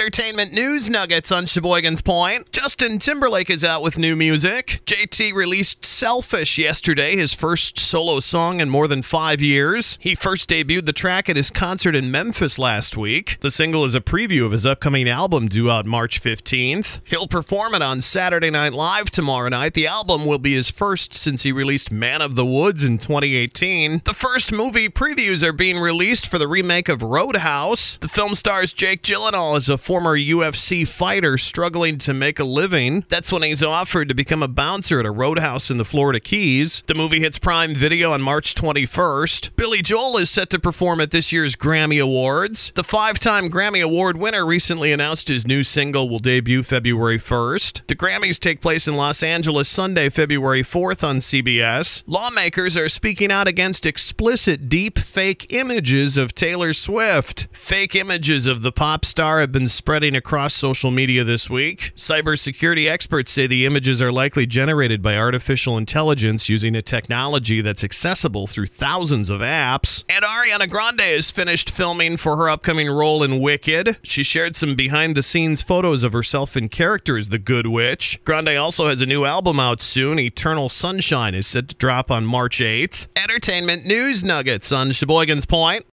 Entertainment news nuggets on Sheboygan's Point. Justin Timberlake is out with new music. JT released Selfish yesterday, his first solo song in more than five years. He first debuted the track at his concert in Memphis last week. The single is a preview of his upcoming album due out March 15th. He'll perform it on Saturday Night Live tomorrow night. The album will be his first since he released Man of the Woods in 2018. The first movie previews are being released for the remake of Roadhouse. The film stars Jake Gyllenhaal as a former UFC fighter struggling to make a living. That's when he's offered to become a bouncer at a roadhouse in the Florida Keys. The movie hits Prime Video on March 21st. Billy Joel is set to perform at this year's Grammy Awards. The five time Grammy Award winner recently announced his new single will debut February 1st. The Grammys take place in Los Angeles Sunday, February 4th on CBS. Lawmakers are speaking out against explicit deep fake images of Taylor Swift. Fake images of the pop star have been spreading across social media this week. Cybersecurity experts say the images are likely generated by artificial intelligence using a technology that's accessible through thousands of apps. And Ariana Grande has finished filming for her upcoming role in Wicked. She shared some behind the scenes photos of herself in character as the Good Witch. Grande also has a new album out soon. Eternal Sunshine is set to drop on March 8th. Entertainment news nuggets on Sheboygan's Point.